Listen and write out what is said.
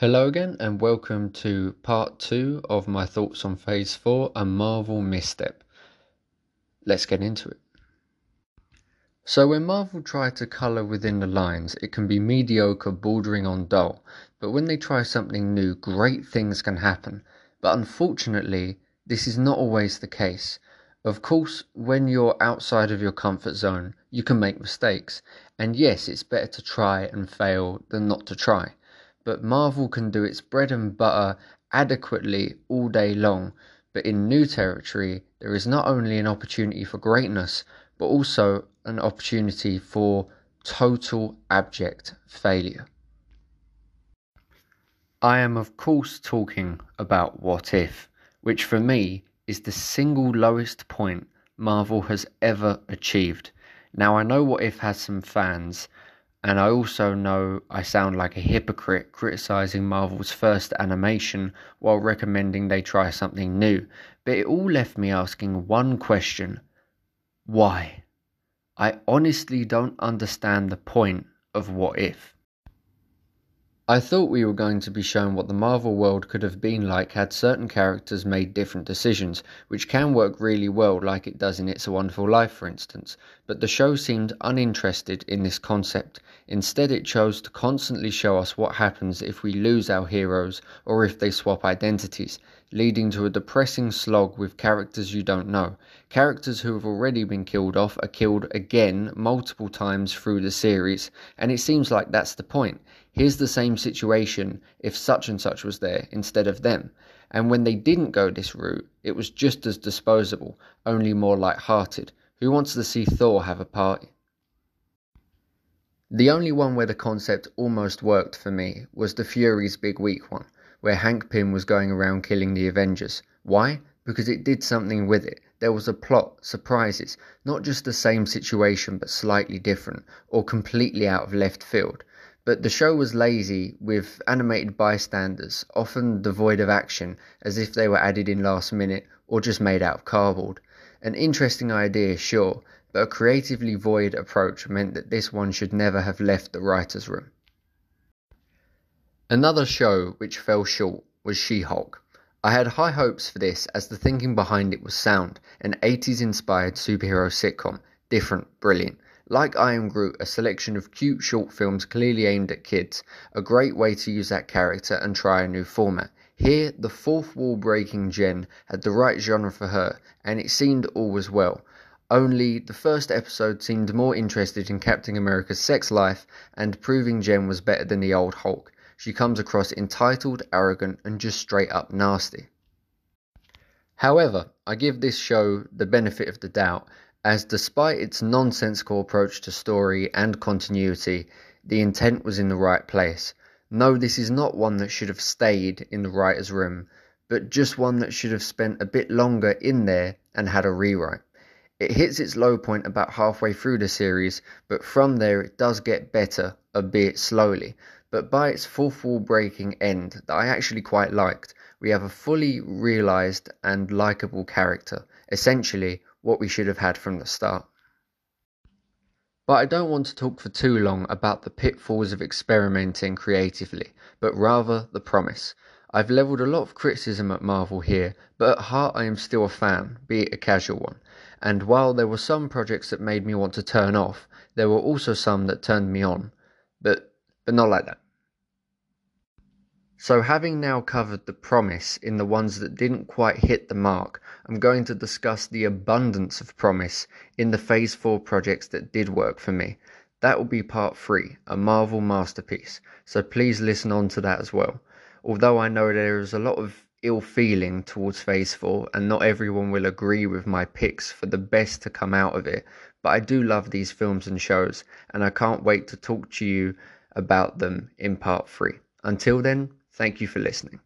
Hello again, and welcome to part two of my thoughts on Phase 4 A Marvel Misstep. Let's get into it. So, when Marvel try to colour within the lines, it can be mediocre, bordering on dull, but when they try something new, great things can happen. But unfortunately, this is not always the case. Of course, when you're outside of your comfort zone, you can make mistakes, and yes, it's better to try and fail than not to try but Marvel can do its bread and butter adequately all day long. But in new territory, there is not only an opportunity for greatness, but also an opportunity for total abject failure. I am, of course, talking about What If, which for me is the single lowest point Marvel has ever achieved. Now, I know What If has some fans, and I also know I sound like a hypocrite criticizing Marvel's first animation while recommending they try something new, but it all left me asking one question why? I honestly don't understand the point of What If. I thought we were going to be shown what the Marvel world could have been like had certain characters made different decisions, which can work really well, like it does in It's a Wonderful Life, for instance. But the show seemed uninterested in this concept. Instead, it chose to constantly show us what happens if we lose our heroes or if they swap identities, leading to a depressing slog with characters you don't know. Characters who have already been killed off are killed again multiple times through the series, and it seems like that's the point. Here's the same situation if such and such was there instead of them. And when they didn't go this route, it was just as disposable, only more light-hearted. Who wants to see Thor have a party? The only one where the concept almost worked for me was the Fury's Big Week one, where Hank Pym was going around killing the Avengers. Why? Because it did something with it. There was a plot, surprises, not just the same situation but slightly different, or completely out of left field. But the show was lazy, with animated bystanders, often devoid of action, as if they were added in last minute or just made out of cardboard. An interesting idea, sure, but a creatively void approach meant that this one should never have left the writer's room. Another show which fell short was She Hulk. I had high hopes for this as the thinking behind it was sound, an 80s inspired superhero sitcom, different, brilliant. Like I Am Groot, a selection of cute short films clearly aimed at kids, a great way to use that character and try a new format. Here, the fourth wall breaking Jen had the right genre for her, and it seemed all was well. Only the first episode seemed more interested in Captain America's sex life and proving Jen was better than the old Hulk. She comes across entitled, arrogant, and just straight up nasty. However, I give this show the benefit of the doubt as despite its nonsensical approach to story and continuity, the intent was in the right place. No, this is not one that should have stayed in the writer's room, but just one that should have spent a bit longer in there and had a rewrite. It hits its low point about halfway through the series, but from there it does get better, albeit slowly. But by its fourth wall breaking end, that I actually quite liked, we have a fully realised and likeable character. Essentially, what we should have had from the start. But I don't want to talk for too long about the pitfalls of experimenting creatively, but rather the promise. I've levelled a lot of criticism at Marvel here, but at heart I am still a fan, be it a casual one. And while there were some projects that made me want to turn off, there were also some that turned me on. But but not like that. So, having now covered the promise in the ones that didn't quite hit the mark, I'm going to discuss the abundance of promise in the Phase 4 projects that did work for me. That will be part 3, a Marvel masterpiece, so please listen on to that as well. Although I know there is a lot of ill feeling towards Phase 4, and not everyone will agree with my picks for the best to come out of it, but I do love these films and shows, and I can't wait to talk to you about them in part 3. Until then, Thank you for listening.